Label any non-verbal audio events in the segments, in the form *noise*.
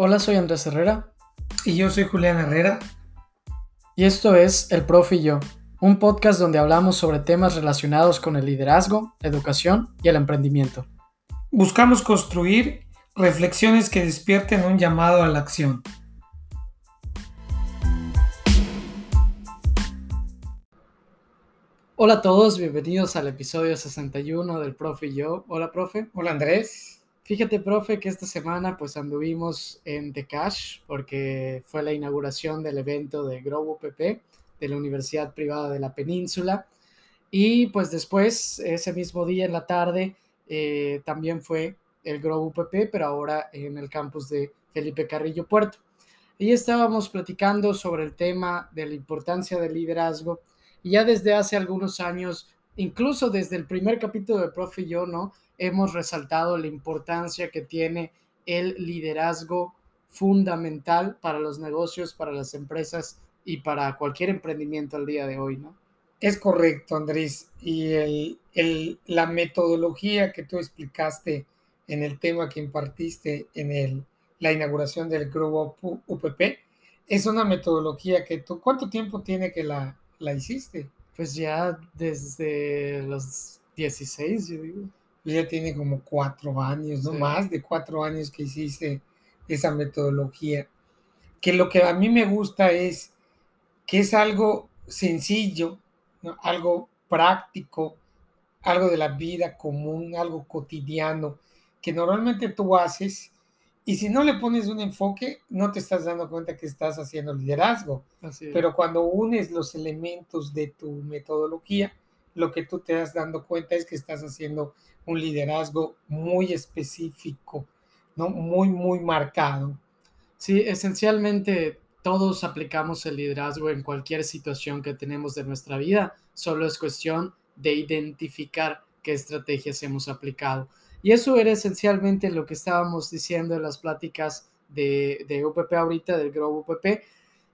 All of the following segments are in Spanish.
Hola, soy Andrés Herrera. Y yo soy Julián Herrera. Y esto es El Profe y yo, un podcast donde hablamos sobre temas relacionados con el liderazgo, educación y el emprendimiento. Buscamos construir reflexiones que despierten un llamado a la acción. Hola a todos, bienvenidos al episodio 61 del Profe y yo. Hola, profe. Hola, Andrés. Fíjate, profe, que esta semana pues anduvimos en The Cash porque fue la inauguración del evento de Grow UPP de la Universidad Privada de la Península. Y pues después, ese mismo día en la tarde, eh, también fue el Grow UPP, pero ahora en el campus de Felipe Carrillo Puerto. Y estábamos platicando sobre el tema de la importancia del liderazgo y ya desde hace algunos años, incluso desde el primer capítulo de Profe y yo, ¿no? Hemos resaltado la importancia que tiene el liderazgo fundamental para los negocios, para las empresas y para cualquier emprendimiento al día de hoy, ¿no? Es correcto, Andrés. Y el, la metodología que tú explicaste en el tema que impartiste en el, la inauguración del Grupo UPP es una metodología que tú, ¿cuánto tiempo tiene que la, la hiciste? Pues ya desde los 16, yo digo. Pues ya tiene como cuatro años, no más de cuatro años que hiciste esa metodología. Que lo que a mí me gusta es que es algo sencillo, algo práctico, algo de la vida común, algo cotidiano, que normalmente tú haces y si no le pones un enfoque, no te estás dando cuenta que estás haciendo liderazgo. Pero cuando unes los elementos de tu metodología, lo que tú te das dando cuenta es que estás haciendo un liderazgo muy específico, ¿no? Muy, muy marcado. Sí, esencialmente todos aplicamos el liderazgo en cualquier situación que tenemos de nuestra vida, solo es cuestión de identificar qué estrategias hemos aplicado. Y eso era esencialmente lo que estábamos diciendo en las pláticas de, de UPP ahorita, del Grow UPP.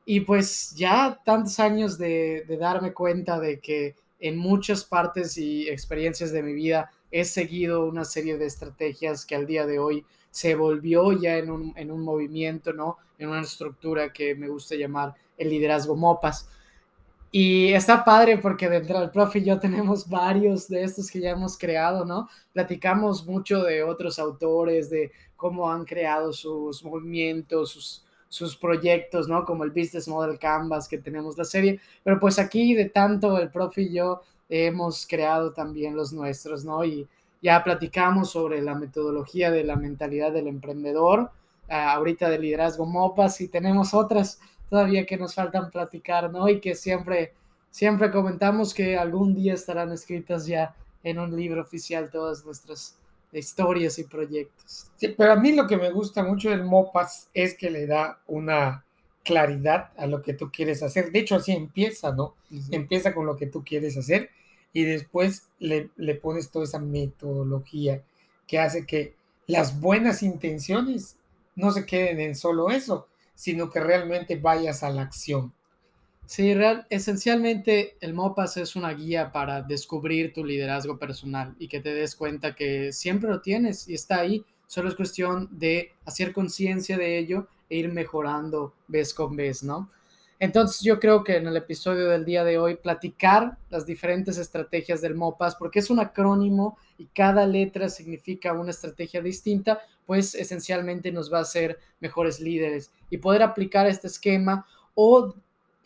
Y pues ya tantos años de, de, darme cuenta de que en muchas partes y experiencias de mi vida he seguido una serie de estrategias que al día de hoy se volvió ya en un, en un movimiento, ¿no? En una estructura que me gusta llamar el liderazgo MOPAS. Y está padre porque dentro del profe y yo *laughs* tenemos varios de estos que ya hemos creado, ¿no? Platicamos mucho de otros autores, de cómo han creado sus movimientos, sus, sus proyectos, ¿no? Como el Business Model Canvas que tenemos la serie. Pero pues aquí de tanto el profe y yo hemos creado también los nuestros, ¿no? Y ya platicamos sobre la metodología de la mentalidad del emprendedor, uh, ahorita de liderazgo MOPAS y tenemos otras todavía que nos faltan platicar, ¿no? Y que siempre, siempre comentamos que algún día estarán escritas ya en un libro oficial todas nuestras historias y proyectos. Sí, pero a mí lo que me gusta mucho del MOPAS es que le da una claridad a lo que tú quieres hacer. De hecho, así empieza, ¿no? Empieza con lo que tú quieres hacer y después le, le pones toda esa metodología que hace que las buenas intenciones no se queden en solo eso, sino que realmente vayas a la acción. Sí, real, esencialmente el MOPAS es una guía para descubrir tu liderazgo personal y que te des cuenta que siempre lo tienes y está ahí. Solo es cuestión de hacer conciencia de ello e ir mejorando vez con vez, ¿no? Entonces yo creo que en el episodio del día de hoy platicar las diferentes estrategias del MOPAS, porque es un acrónimo y cada letra significa una estrategia distinta, pues esencialmente nos va a hacer mejores líderes y poder aplicar este esquema o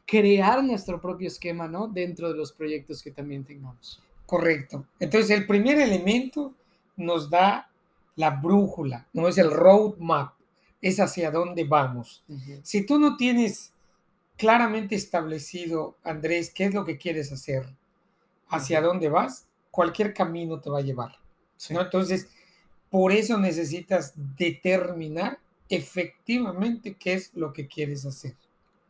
crear nuestro propio esquema, ¿no? Dentro de los proyectos que también tengamos. Correcto. Entonces el primer elemento nos da la brújula, no es el roadmap, es hacia dónde vamos. Uh -huh. Si tú no tienes claramente establecido, Andrés, qué es lo que quieres hacer, hacia dónde vas, cualquier camino te va a llevar. Sí. ¿no? Entonces, por eso necesitas determinar efectivamente qué es lo que quieres hacer.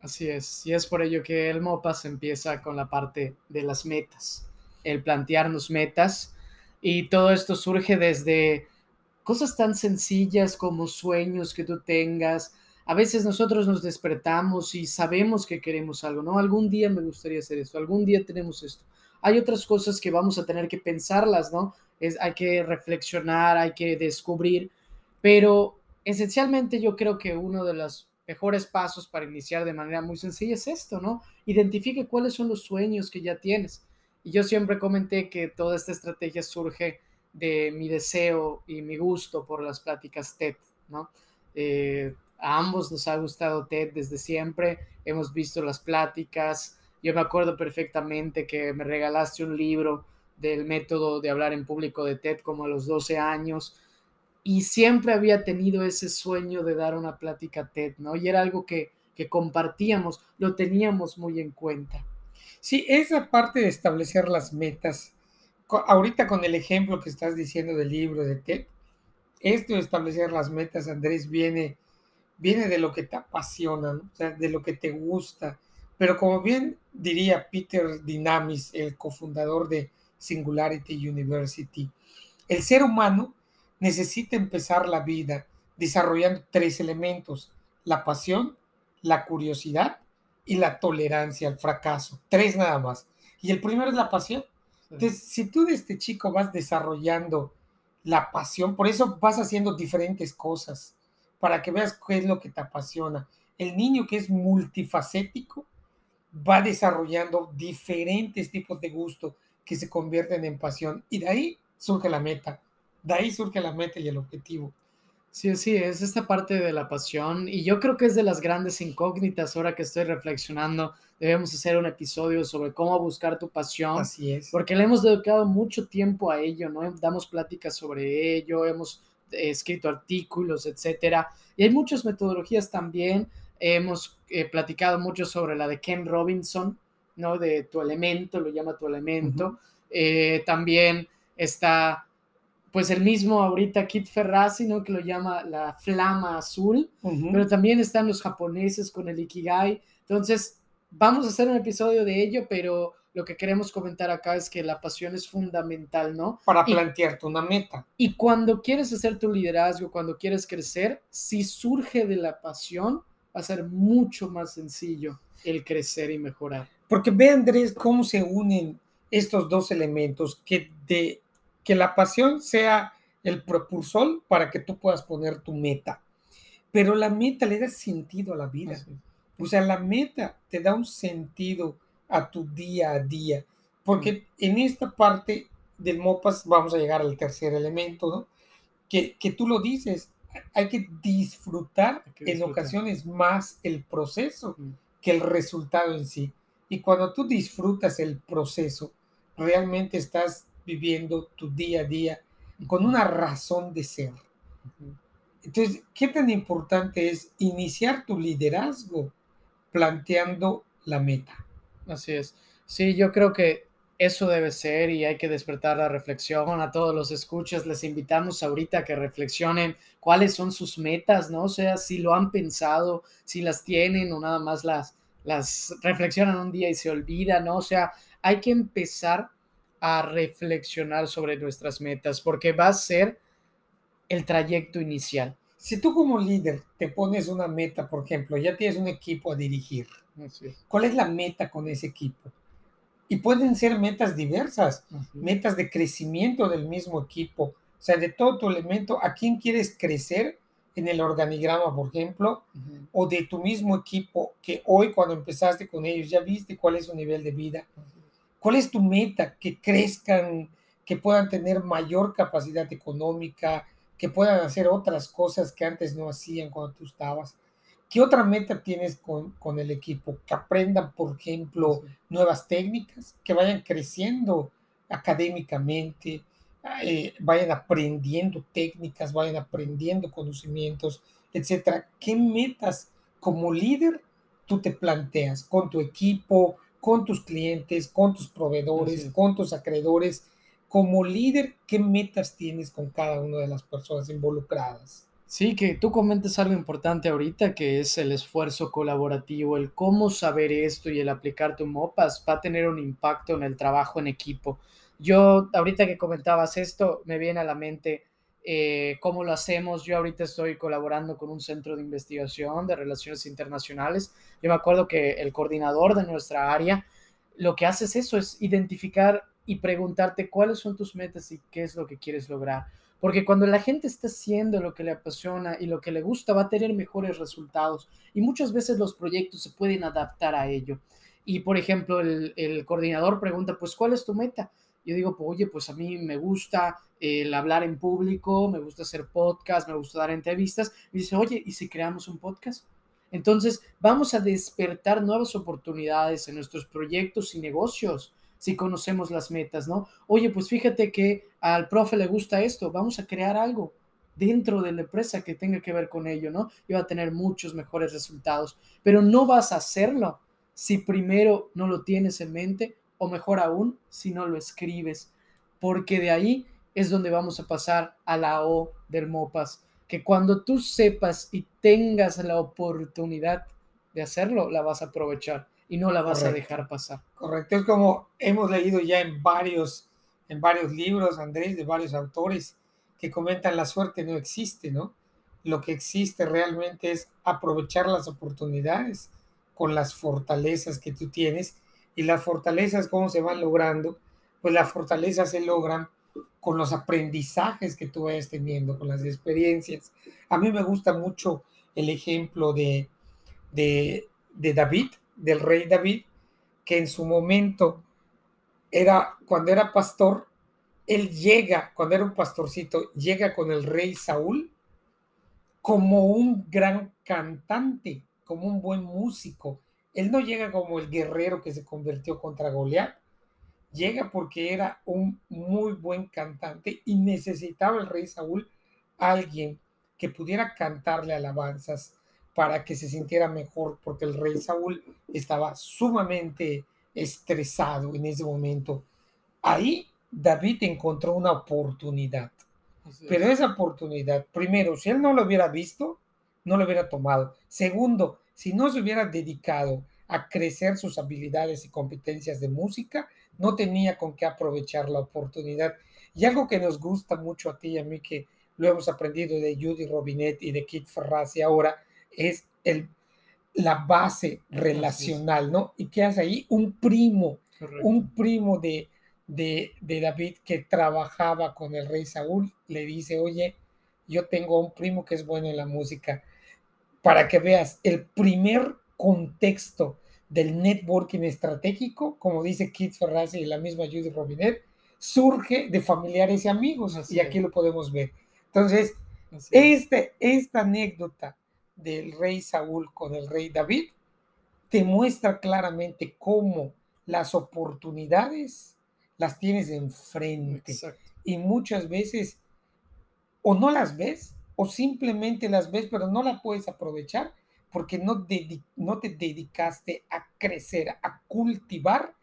Así es, y es por ello que el MOPAS empieza con la parte de las metas, el plantearnos metas, y todo esto surge desde cosas tan sencillas como sueños que tú tengas, a veces nosotros nos despertamos y sabemos que queremos algo, ¿no? Algún día me gustaría hacer esto, algún día tenemos esto. Hay otras cosas que vamos a tener que pensarlas, ¿no? Es, hay que reflexionar, hay que descubrir, pero esencialmente yo creo que uno de los mejores pasos para iniciar de manera muy sencilla es esto, ¿no? Identifique cuáles son los sueños que ya tienes. Y yo siempre comenté que toda esta estrategia surge de mi deseo y mi gusto por las pláticas TED, ¿no? Eh, a ambos nos ha gustado TED desde siempre, hemos visto las pláticas, yo me acuerdo perfectamente que me regalaste un libro del método de hablar en público de TED como a los 12 años y siempre había tenido ese sueño de dar una plática TED, ¿no? Y era algo que, que compartíamos, lo teníamos muy en cuenta. Sí, esa parte de establecer las metas, ahorita con el ejemplo que estás diciendo del libro de TED, esto de establecer las metas, Andrés, viene, viene de lo que te apasiona, de lo que te gusta. Pero como bien diría Peter Dynamis, el cofundador de Singularity University, el ser humano necesita empezar la vida desarrollando tres elementos, la pasión, la curiosidad y la tolerancia al fracaso. Tres nada más. Y el primero es la pasión. Entonces, si tú de este chico vas desarrollando la pasión, por eso vas haciendo diferentes cosas, para que veas qué es lo que te apasiona. El niño que es multifacético va desarrollando diferentes tipos de gusto que se convierten en pasión y de ahí surge la meta. De ahí surge la meta y el objetivo. Sí, sí, es esta parte de la pasión y yo creo que es de las grandes incógnitas ahora que estoy reflexionando. Debemos hacer un episodio sobre cómo buscar tu pasión. Así es. Porque le hemos dedicado mucho tiempo a ello, ¿no? Damos pláticas sobre ello, hemos escrito artículos, etcétera. Y hay muchas metodologías también. Hemos eh, platicado mucho sobre la de Ken Robinson, ¿no? De tu elemento, lo llama tu elemento. Eh, también está pues el mismo ahorita Kit Ferrazzi, ¿no? Que lo llama la flama azul, pero también están los japoneses con el Ikigai. Entonces, vamos a hacer un episodio de ello, pero lo que queremos comentar acá es que la pasión es fundamental, ¿no? Para plantearte una meta. Y cuando quieres hacer tu liderazgo, cuando quieres crecer, si surge de la pasión, va a ser mucho más sencillo el crecer y mejorar. Porque ve, Andrés, cómo se unen estos dos elementos que de que la pasión sea el propulsor para que tú puedas poner tu meta. Pero la meta le da sentido a la vida. O sea, la meta te da un sentido a tu día a día. Porque en esta parte del MOPAS vamos a llegar al tercer elemento, ¿no? Que, que tú lo dices, hay que disfrutar en ocasiones más el proceso que el resultado en sí. Y cuando tú disfrutas el proceso, realmente estás viviendo tu día a día con una razón de ser. Entonces, ¿qué tan importante es iniciar tu liderazgo planteando la meta? Así es. Sí, yo creo que eso debe ser y hay que despertar la reflexión a todos los escuchas. Les invitamos ahorita a que reflexionen cuáles son sus metas, ¿no? O sea, si lo han pensado, si las tienen o nada más las, las reflexionan un día y se olvidan, ¿no? O sea, hay que empezar a reflexionar sobre nuestras metas, porque va a ser el trayecto inicial. Si tú como líder te pones una meta, por ejemplo, ya tienes un equipo a dirigir, ¿cuál es la meta con ese equipo? Y pueden ser metas diversas, metas de crecimiento del mismo equipo, o sea, de todo tu elemento, ¿a quién quieres crecer en el organigrama, por ejemplo? O de tu mismo equipo que hoy cuando empezaste con ellos ya viste cuál es su nivel de vida. ¿Cuál es tu meta? Que crezcan, que puedan tener mayor capacidad económica, que puedan hacer otras cosas que antes no hacían cuando tú estabas. ¿Qué otra meta tienes con, el equipo? Que aprendan, por ejemplo, nuevas técnicas, que vayan creciendo académicamente, eh, vayan aprendiendo técnicas, vayan aprendiendo conocimientos, etcétera. ¿Qué metas como líder tú te planteas con tu equipo, con tus clientes, con tus proveedores, con tus acreedores. Como líder, ¿qué metas tienes con cada una de las personas involucradas? Sí, que tú comentes algo importante ahorita, que es el esfuerzo colaborativo, el cómo saber esto y el aplicar tu MOPAS va a tener un impacto en el trabajo en equipo. Yo, ahorita que comentabas esto, me viene a la mente eh, cómo lo hacemos. Yo ahorita estoy colaborando con un centro de investigación de relaciones internacionales. Yo me acuerdo que el coordinador de nuestra área lo que hace es eso, es identificar y preguntarte cuáles son tus metas y qué es lo que quieres lograr. Porque cuando la gente está haciendo lo que le apasiona y lo que le gusta, va a tener mejores resultados. Y muchas veces los proyectos se pueden adaptar a ello. Y por ejemplo, el, el coordinador pregunta, pues, ¿cuál es tu meta? Yo digo, pues, oye, pues a mí me gusta el hablar en público, me gusta hacer podcast, me gusta dar entrevistas. Me dice, oye, ¿y si creamos un podcast? Entonces, vamos a despertar nuevas oportunidades en nuestros proyectos y negocios si conocemos las metas, ¿no? Oye, pues fíjate que al profe le gusta esto, vamos a crear algo dentro de la empresa que tenga que ver con ello, ¿no? Y va a tener muchos mejores resultados, pero no vas a hacerlo si primero no lo tienes en mente o mejor aún, si no lo escribes, porque de ahí es donde vamos a pasar a la O del MOPAS, que cuando tú sepas y tengas la oportunidad de hacerlo, la vas a aprovechar y no la vas a dejar pasar. Correcto, es como hemos leído ya en varios, en varios libros, Andrés, de varios autores que comentan la suerte no existe, ¿no? Lo que existe realmente es aprovechar las oportunidades con las fortalezas que tú tienes y las fortalezas, ¿cómo se van logrando? Pues las fortalezas se logran con los aprendizajes que tú vayas teniendo, con las experiencias. A mí me gusta mucho el ejemplo de, de, de David, del rey David, que en su momento era, cuando era pastor, él llega, cuando era un pastorcito, llega con el rey Saúl como un gran cantante, como un buen músico. Él no llega como el guerrero que se convirtió contra Goliat, llega porque era un muy buen cantante y necesitaba el rey Saúl alguien que pudiera cantarle alabanzas, para que se sintiera mejor, porque el rey Saúl estaba sumamente estresado en ese momento. Ahí David encontró una oportunidad, pero esa oportunidad, primero, si él no lo hubiera visto, no lo hubiera tomado. Segundo, si no se hubiera dedicado a crecer sus habilidades y competencias de música, no tenía con qué aprovechar la oportunidad. Y algo que nos gusta mucho a ti y a mí, que lo hemos aprendido de Judy Robinet y de Kit Ferrazzi ahora, es el, la base relacional, ¿no? ¿Y qué hace ahí? Un primo, un primo de, de, de, David que trabajaba con el rey Saúl, le dice, oye, yo tengo un primo que es bueno en la música, para que veas el primer contexto del networking estratégico, como dice Keith Ferrazzi y la misma Judy Robinet, surge de familiares y amigos, y aquí lo podemos ver. Entonces, este, esta anécdota del rey Saúl con el rey David, te muestra claramente cómo las oportunidades las tienes enfrente. Y muchas veces o no las ves o simplemente las ves pero no las puedes aprovechar porque no, no te dedicaste a crecer, a cultivar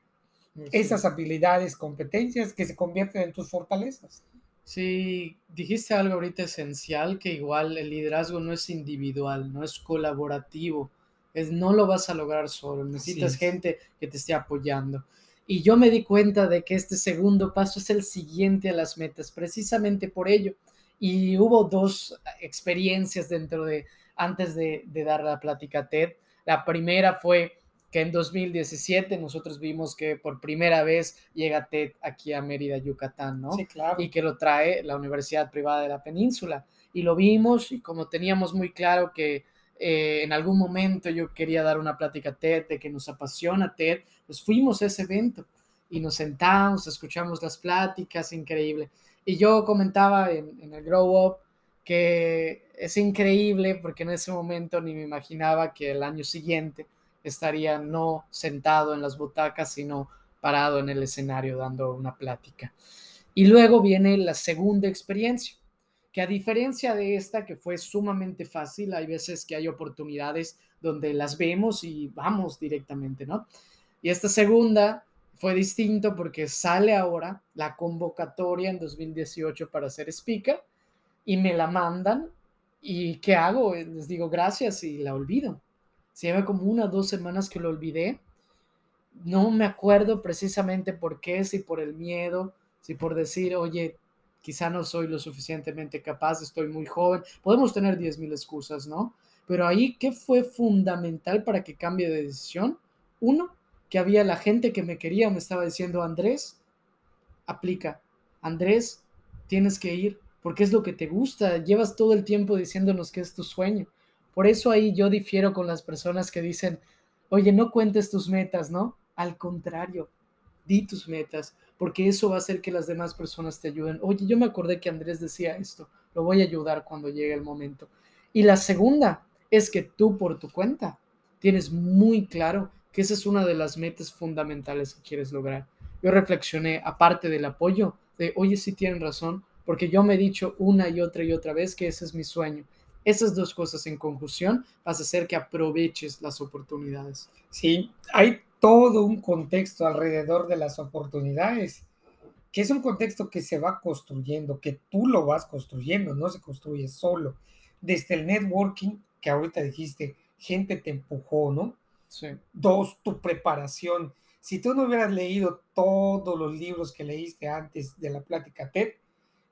esas habilidades, competencias que se convierten en tus fortalezas. Sí, dijiste algo ahorita esencial, que igual el liderazgo no es individual, no es colaborativo, es no lo vas a lograr solo, necesitas gente que te esté apoyando. Y yo me di cuenta de que este segundo paso es el siguiente a las metas, precisamente por ello. Y hubo dos experiencias dentro de, antes de, de dar la plática TED. La primera fue que en 2017 nosotros vimos que por primera vez llega TED aquí a Mérida, Yucatán, ¿no? Sí, claro. Y que lo trae la Universidad Privada de la Península. Y lo vimos y como teníamos muy claro que eh, en algún momento yo quería dar una plática TED de que nos apasiona TED, pues fuimos a ese evento y nos sentamos, escuchamos las pláticas, increíble. Y yo comentaba en, el Grow Up que es increíble porque en ese momento ni me imaginaba que el año siguiente estaría no sentado en las butacas, sino parado en el escenario dando una plática. Y luego viene la segunda experiencia, que a diferencia de esta, que fue sumamente fácil, hay veces que hay oportunidades donde las vemos y vamos directamente, ¿no? Y esta segunda fue distinto porque sale ahora la convocatoria en 2018 para ser speaker y me la mandan y ¿qué hago? Les digo gracias y la olvido se lleva como una o dos semanas que lo olvidé. No me acuerdo precisamente por qué, si por el miedo, si por decir, oye, quizá no soy lo suficientemente capaz, estoy muy joven. Podemos tener 10.000 excusas, ¿no? Pero ahí, ¿qué fue fundamental para que cambie de decisión? Uno, que había la gente que me quería, me estaba diciendo, Andrés, aplica. Andrés, tienes que ir porque es lo que te gusta. Llevas todo el tiempo diciéndonos que es tu sueño. Por eso ahí yo difiero con las personas que dicen, oye, no cuentes tus metas, ¿no? Al contrario, di tus metas, porque eso va a hacer que las demás personas te ayuden. Oye, yo me acordé que Andrés decía esto, lo voy a ayudar cuando llegue el momento. Y la segunda es que tú por tu cuenta tienes muy claro que esa es una de las metas fundamentales que quieres lograr. Yo reflexioné, aparte del apoyo, de, oye, sí tienen razón, porque yo me he dicho una y otra y otra vez que ese es mi sueño. Esas dos cosas en conjunción vas a hacer que aproveches las oportunidades. Sí, hay todo un contexto alrededor de las oportunidades, que es un contexto que se va construyendo, que tú lo vas construyendo, no se construye solo. Desde el networking, que ahorita dijiste, gente te empujó, ¿no? Sí. Dos, tu preparación. Si tú no hubieras leído todos los libros que leíste antes de la plática TED,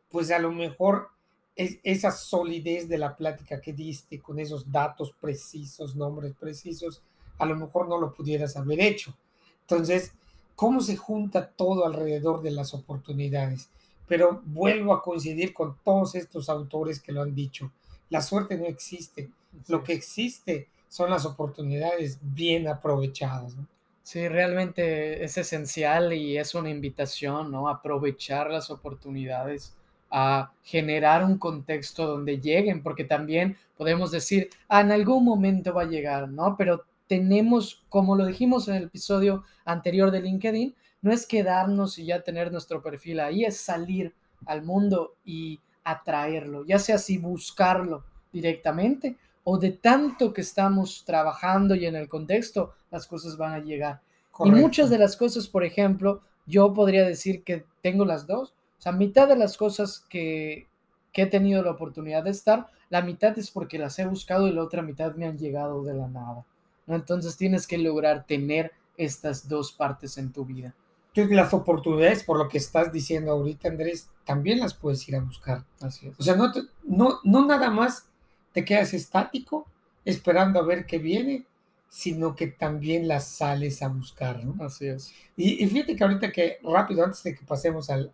pues a lo mejor es esa solidez de la plática que diste con esos datos precisos, nombres precisos, a lo mejor no lo pudieras haber hecho. Entonces, ¿cómo se junta todo alrededor de las oportunidades? Pero vuelvo a coincidir con todos estos autores que lo han dicho. La suerte no existe. Lo que existe son las oportunidades bien aprovechadas. Sí, realmente es esencial y es una invitación, ¿no? Aprovechar las oportunidades, a generar un contexto donde lleguen, porque también podemos decir, ah, en algún momento va a llegar, ¿no? Pero tenemos, como lo dijimos en el episodio anterior de LinkedIn, no es quedarnos y ya tener nuestro perfil ahí, es salir al mundo y atraerlo, ya sea si buscarlo directamente o de tanto que estamos trabajando y en el contexto, las cosas van a llegar. Y muchas de las cosas, por ejemplo, yo podría decir que tengo las dos. O sea, mitad de las cosas que, que he tenido la oportunidad de estar, la mitad es porque las he buscado y la otra mitad me han llegado de la nada. Entonces tienes que lograr tener estas dos partes en tu vida. Las oportunidades, por lo que estás diciendo ahorita, Andrés, también las puedes ir a buscar. Así es. O sea, no, no, no nada más te quedas estático esperando a ver qué viene, sino que también las sales a buscar, ¿no? Así es. Y, fíjate que ahorita que rápido, antes de que pasemos al,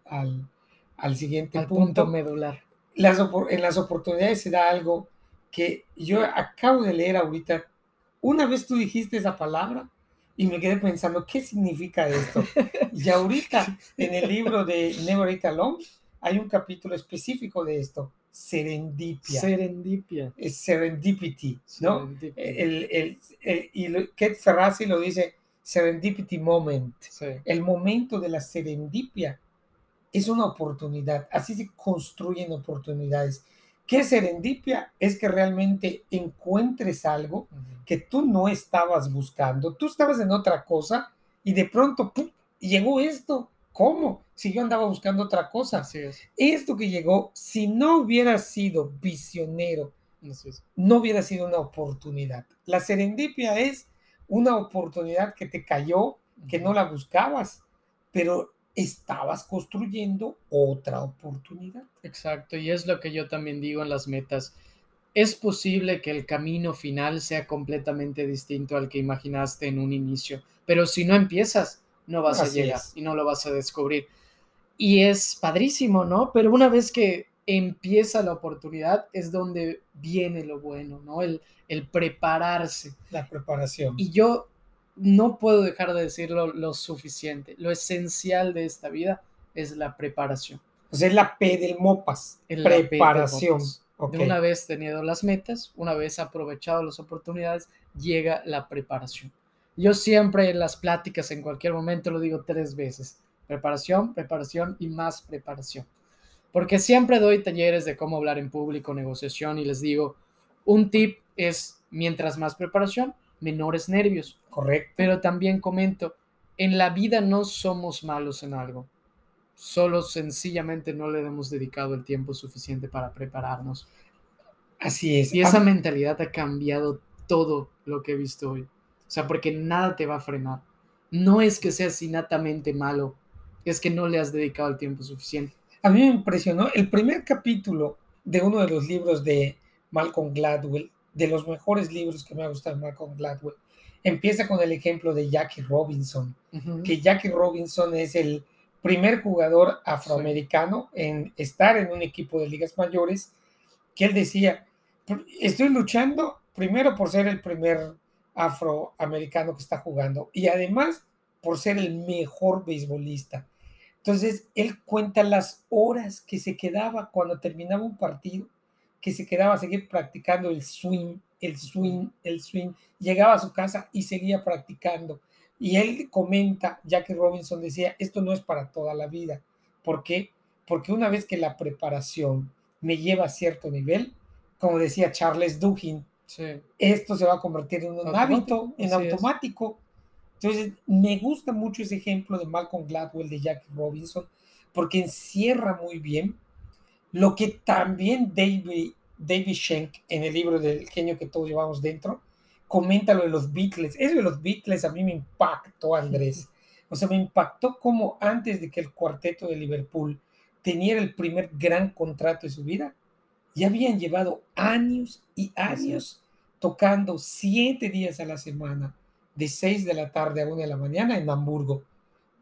al, siguiente punto, medular. Las, en las oportunidades se da algo que yo acabo de leer ahorita una vez tú dijiste esa palabra y me quedé pensando, ¿qué significa esto? Y ahorita en el libro de Never Eat Alone hay un capítulo específico de esto, serendipia. Serendipia. Es serendipity, ¿no? El, el, y Kate Ferrazzi lo dice, serendipity moment. El momento de la serendipia es una oportunidad. Así se construyen oportunidades. ¿Qué serendipia? Es que realmente encuentres algo que tú no estabas buscando, tú estabas en otra cosa y de pronto ¡pum! llegó esto. ¿Cómo? Si yo andaba buscando otra cosa. Esto que llegó, si no hubiera sido visionero, no hubiera sido una oportunidad. La serendipia es una oportunidad que te cayó, que no la buscabas, pero estabas construyendo otra oportunidad. Exacto, y es lo que yo también digo en las metas. Es posible que el camino final sea completamente distinto al que imaginaste en un inicio, pero si no empiezas, no vas a llegar y no lo vas a descubrir. Y es padrísimo, ¿no? Pero una vez que empieza la oportunidad es donde viene lo bueno, ¿no? El, el prepararse. La preparación. Y yo no puedo dejar de decirlo lo suficiente. Lo esencial de esta vida es la preparación. O sea, es la P del MOPAS. preparación. Una vez tenido las metas, una vez aprovechado las oportunidades, llega la preparación. Yo siempre en las pláticas, en cualquier momento, lo digo tres veces. Preparación, preparación y más preparación. Porque siempre doy talleres de cómo hablar en público, negociación, y les digo, un tip es, mientras más preparación, menores nervios. Correcto. Pero también comento, en la vida no somos malos en algo. Solo sencillamente no le hemos dedicado el tiempo suficiente para prepararnos. Así es. Y esa mentalidad ha cambiado todo lo que he visto hoy. O sea, porque nada te va a frenar. No es que seas innatamente malo, es que no le has dedicado el tiempo suficiente. A mí me impresionó el primer capítulo de uno de los libros de Malcolm Gladwell, de los mejores libros que me ha gustado Malcolm Gladwell, empieza con el ejemplo de Jackie Robinson, que Jackie Robinson es el primer jugador afroamericano en estar en un equipo de ligas mayores, que él decía, estoy luchando primero por ser el primer afroamericano que está jugando y además por ser el mejor beisbolista. Entonces, él cuenta las horas que se quedaba cuando terminaba un partido, que se quedaba a seguir practicando el swing, el swing, el swing. Llegaba a su casa y seguía practicando. Y él comenta, Jackie Robinson decía, esto no es para toda la vida. ¿Por qué? Porque una vez que la preparación me lleva a cierto nivel, como decía Charles Esto se va a convertir en un hábito, en automático. Entonces, me gusta mucho ese ejemplo de Malcolm Gladwell, de Jackie Robinson, porque encierra muy bien lo que también David, David Schenk en el libro del genio que todos llevamos dentro, comenta lo de los Beatles. Eso de los Beatles a mí me impactó, Andrés. O sea, me impactó como antes de que el cuarteto de Liverpool tenía el primer gran contrato de su vida, ya habían llevado años y años tocando siete días a la semana, de seis de la tarde a una de la mañana en Hamburgo.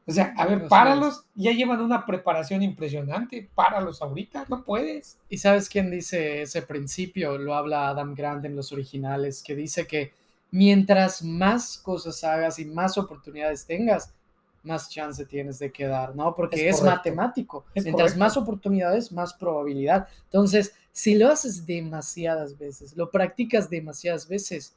O sea, a ver, páralos, ya llevan una preparación impresionante, páralos ahorita, no puedes. ¿Y sabes quién dice ese principio? Lo habla Adam Grant en los originales, que dice que mientras más cosas hagas y más oportunidades tengas, más chance tienes de quedar, ¿no? Porque es, matemático. mientras más oportunidades, más probabilidad. Entonces, si lo haces demasiadas veces, lo practicas demasiadas veces,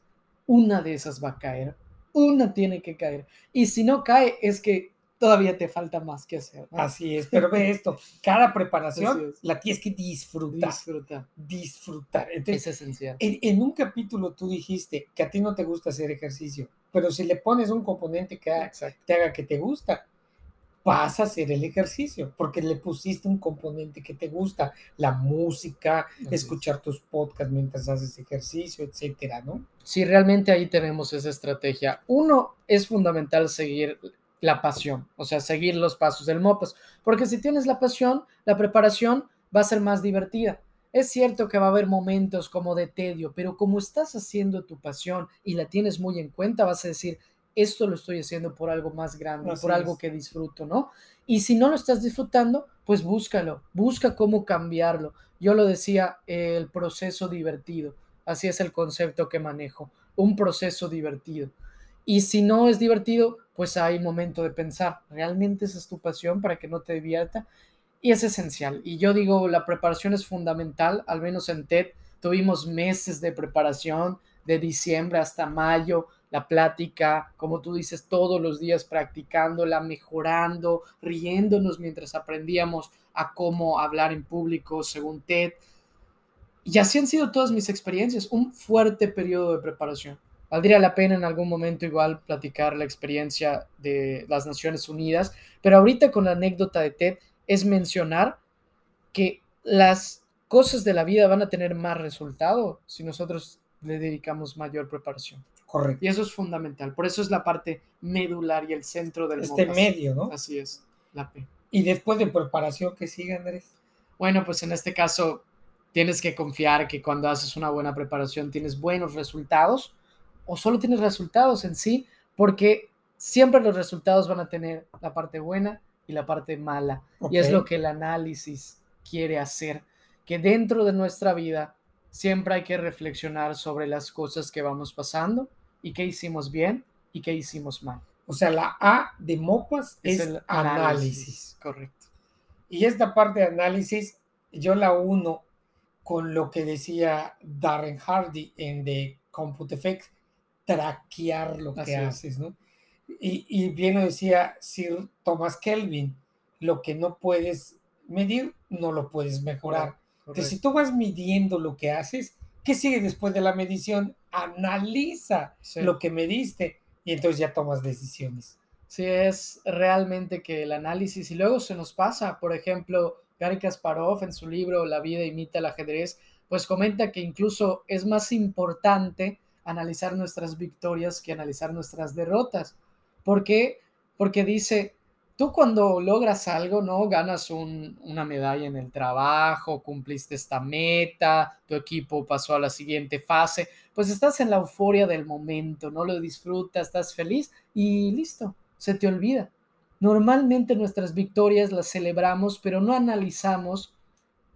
una de esas va a caer, una tiene que caer. Y si no cae, es que todavía te falta más que hacer. Así es, pero ve esto, cada preparación la tienes que disfrutar. Disfrutar. Disfrutar. es esencial. En, un capítulo tú dijiste que a ti no te gusta hacer ejercicio, pero si le pones un componente que te haga que te gusta, vas a hacer el ejercicio, porque le pusiste un componente que te gusta, la música, escuchar tus podcasts mientras haces ejercicio, etcétera, ¿no? Sí, realmente ahí tenemos esa estrategia. Uno, es fundamental seguir la pasión, o sea, seguir los pasos del MOPAS, porque si tienes la pasión, la preparación va a ser más divertida. Es cierto que va a haber momentos como de tedio, pero como estás haciendo tu pasión y la tienes muy en cuenta, vas a decir, esto lo estoy haciendo por algo más grande, por algo que disfruto, ¿no? Y si no lo estás disfrutando, pues búscalo, busca cómo cambiarlo. Yo lo decía, el proceso divertido, así es el concepto que manejo, un proceso divertido. Y si no es divertido, pues hay momento de pensar, ¿realmente esa es tu pasión para que no te divierta? Y es esencial. Y yo digo, la preparación es fundamental, al menos en TED tuvimos meses de preparación, de diciembre hasta mayo, la plática, como tú dices, todos los días practicándola, mejorando, riéndonos mientras aprendíamos a cómo hablar en público según TED. Y así han sido todas mis experiencias, un fuerte periodo de preparación. Valdría la pena en algún momento igual platicar la experiencia de las Naciones Unidas, pero ahorita con la anécdota de Ted es mencionar que las cosas de la vida van a tener más resultado si nosotros le dedicamos mayor preparación. Correcto. Y eso es fundamental. Por eso es la parte medular y el centro del Este medio, ¿no? Así es, la P. Y después de preparación, ¿qué sigue, Andrés? Bueno, pues en este caso tienes que confiar que cuando haces una buena preparación tienes buenos resultados o solo tienes resultados en sí, porque siempre los resultados van a tener la parte buena y la parte mala. Y es lo que el análisis quiere hacer, que dentro de nuestra vida siempre hay que reflexionar sobre las cosas que vamos pasando y qué hicimos bien y qué hicimos mal. O sea, la A de MOPAS es, el análisis. Correcto. Y esta parte de análisis yo la uno con lo que decía Darren Hardy en The Compute Effect, traquear lo que haces, ¿no? Y, bien lo decía Sir Thomas Kelvin, lo que no puedes medir, no lo puedes mejorar. Entonces, si tú vas midiendo lo que haces, ¿qué sigue después de la medición? Analiza lo que mediste y entonces ya tomas decisiones. Sí, es realmente que el análisis y luego se nos pasa, por ejemplo, Gary Kasparov en su libro La vida imita el ajedrez, pues comenta que incluso es más importante analizar nuestras victorias que analizar nuestras derrotas. ¿Por qué? Porque dice, tú cuando logras algo, ¿no? Ganas una medalla en el trabajo, cumpliste esta meta, tu equipo pasó a la siguiente fase, pues estás en la euforia del momento, no lo disfrutas, estás feliz y listo, se te olvida. Normalmente nuestras victorias las celebramos, pero no analizamos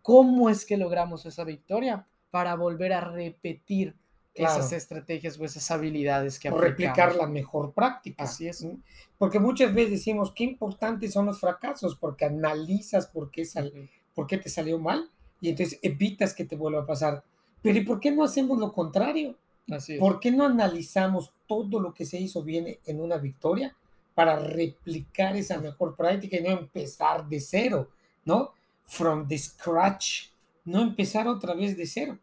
cómo es que logramos esa victoria para volver a repetir esas estrategias o esas habilidades que o replicar la mejor práctica. Así es. Porque muchas veces decimos qué importantes son los fracasos, porque analizas por qué, por qué te salió mal y entonces evitas que te vuelva a pasar. Pero ¿y por qué no hacemos lo contrario? Así es. ¿Por qué no analizamos todo lo que se hizo bien en una victoria para replicar esa mejor práctica y no empezar de cero, ¿no? From the scratch, no empezar otra vez de cero.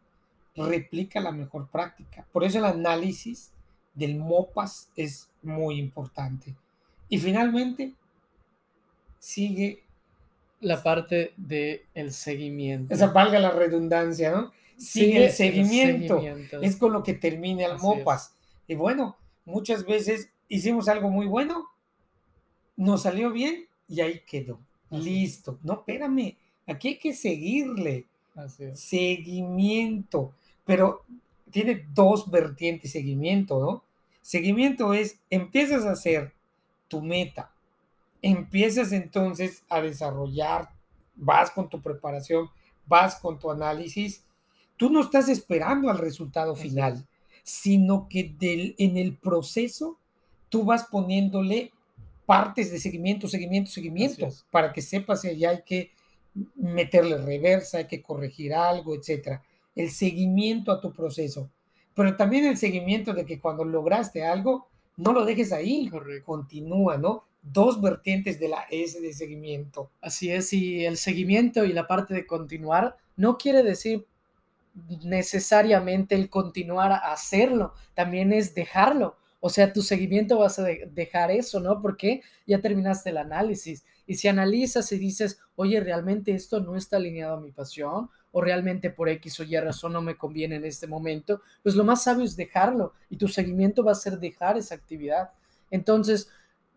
Replica la mejor práctica. Por eso el análisis del MOPAS es muy importante. Y finalmente, sigue la parte del el seguimiento. Esa valga la redundancia, ¿no? Sigue, el, seguimiento. Es con lo que termina el MOPAS. Y bueno, muchas veces hicimos algo muy bueno, nos salió bien y ahí quedó. Listo. No, espérame, aquí hay que seguirle. Seguimiento. Pero tiene dos vertientes seguimiento, ¿no? Seguimiento es, empiezas a hacer tu meta, empiezas entonces a desarrollar, vas con tu preparación, vas con tu análisis, tú no estás esperando al resultado final, sino que del, en el proceso tú vas poniéndole partes de seguimiento, seguimiento, seguimiento, para que sepas si ya hay que meterle reversa, hay que corregir algo, etcétera. El seguimiento a tu proceso, pero también el seguimiento de que cuando lograste algo, no lo dejes ahí, continúa, ¿no? Dos vertientes de la S de seguimiento. Así es, y el seguimiento y la parte de continuar no quiere decir necesariamente el continuar a hacerlo, también es dejarlo. O sea, tu seguimiento vas a dejar eso, ¿no? Porque ya terminaste el análisis. Y si analizas y dices, oye, realmente esto no está alineado a mi pasión, o realmente por X o Y razón no me conviene en este momento, pues lo más sabio es dejarlo. Y tu seguimiento va a ser dejar esa actividad. Entonces,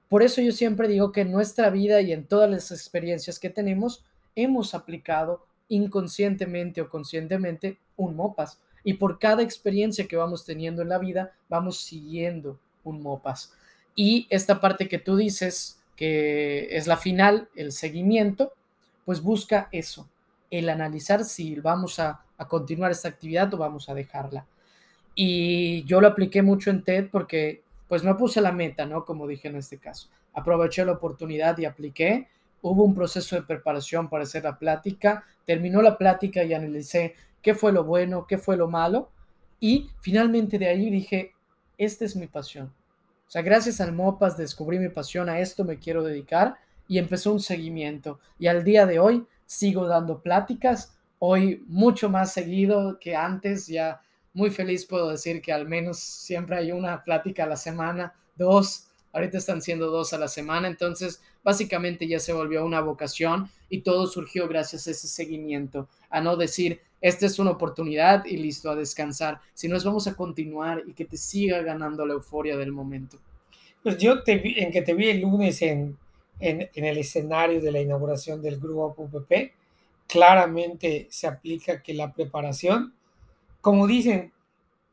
por eso yo siempre digo que en nuestra vida y en todas las experiencias que tenemos, hemos aplicado inconscientemente o conscientemente un MOPAS y por cada experiencia que vamos teniendo en la vida, vamos siguiendo un MOPAS. Y esta parte que tú dices, que es la final, el seguimiento, pues busca eso, el analizar si vamos a, continuar esta actividad o vamos a dejarla. Y yo lo apliqué mucho en TED porque pues me puse la meta, ¿no? Como dije en este caso. Aproveché la oportunidad y apliqué. Hubo un proceso de preparación para hacer la plática. Terminó la plática y analicé qué fue lo bueno, qué fue lo malo. Y finalmente de ahí dije, esta es mi pasión. O sea, gracias al MOPAS descubrí mi pasión, a esto me quiero dedicar y empezó un seguimiento. Y al día de hoy sigo dando pláticas, hoy mucho más seguido que antes, ya muy feliz puedo decir que al menos siempre hay una plática a la semana, dos, ahorita están siendo dos a la semana, entonces básicamente ya se volvió una vocación y todo surgió gracias a ese seguimiento, a no decir, esta es una oportunidad y listo a descansar, si no es vamos a continuar y que te siga ganando la euforia del momento. Pues yo te vi, en que te vi el lunes en, en, el escenario de la inauguración del grupo UPP, claramente se aplica que la preparación, como dicen,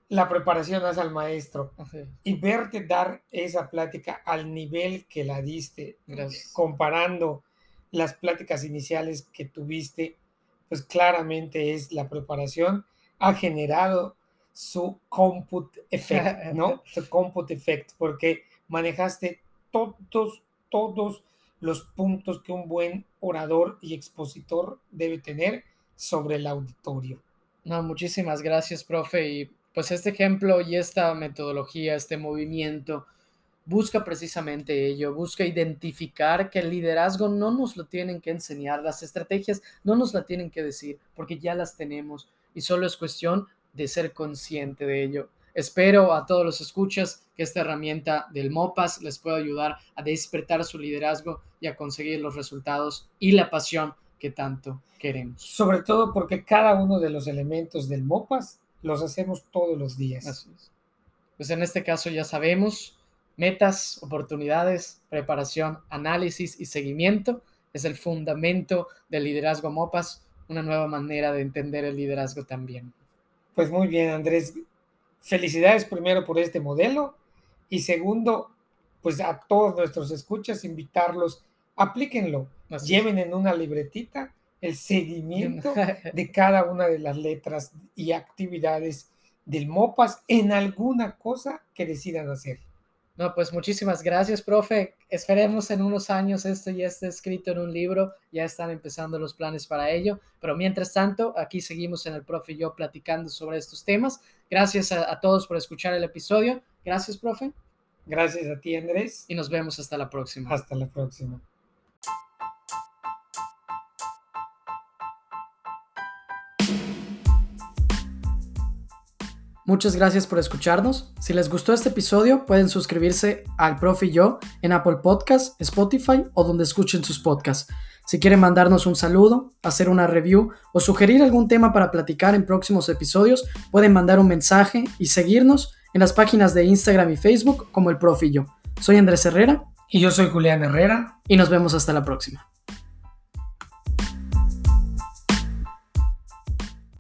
la preparación hace al maestro. Y verte dar esa plática al nivel que la diste, comparando las pláticas iniciales que tuviste pues claramente es la preparación, ha generado su comput effect, ¿no? *laughs* Su comput effect, porque manejaste todos, todos los puntos que un buen orador y expositor debe tener sobre el auditorio. No, muchísimas gracias, profe. Y pues este ejemplo y esta metodología, este movimiento, busca precisamente ello, busca identificar que el liderazgo no nos lo tienen que enseñar, las estrategias no nos la tienen que decir, porque ya las tenemos y solo es cuestión de ser consciente de ello. Espero a todos los escuchas que esta herramienta del MOPAS les pueda ayudar a despertar su liderazgo y a conseguir los resultados y la pasión que tanto queremos. Sobre todo porque cada uno de los elementos del MOPAS los hacemos todos los días. Pues en este caso ya sabemos, Metas, oportunidades, preparación, análisis y seguimiento es el fundamento del liderazgo MOPAS, una nueva manera de entender el liderazgo también. Pues muy bien, Andrés. Felicidades primero por este modelo y segundo, pues a todos nuestros escuchas, invitarlos, aplíquenlo, lleven en una libretita el seguimiento *laughs* de cada una de las letras y actividades del MOPAS en alguna cosa que decidan hacer. No, pues muchísimas gracias, profe. Esperemos en unos años esto ya esté escrito en un libro, ya están empezando los planes para ello, pero mientras tanto, aquí seguimos en el profe y yo platicando sobre estos temas. Gracias a, a todos por escuchar el episodio. Gracias, profe. Gracias a ti, Andrés. Y nos vemos hasta la próxima. Hasta la próxima. Muchas gracias por escucharnos. Si les gustó este episodio, pueden suscribirse al Profe y yo en Apple Podcasts, Spotify o donde escuchen sus podcasts. Si quieren mandarnos un saludo, hacer una review o sugerir algún tema para platicar en próximos episodios, pueden mandar un mensaje y seguirnos en las páginas de Instagram y Facebook como el Profe y yo. Soy Andrés Herrera. Y yo soy Julián Herrera. Y nos vemos hasta la próxima.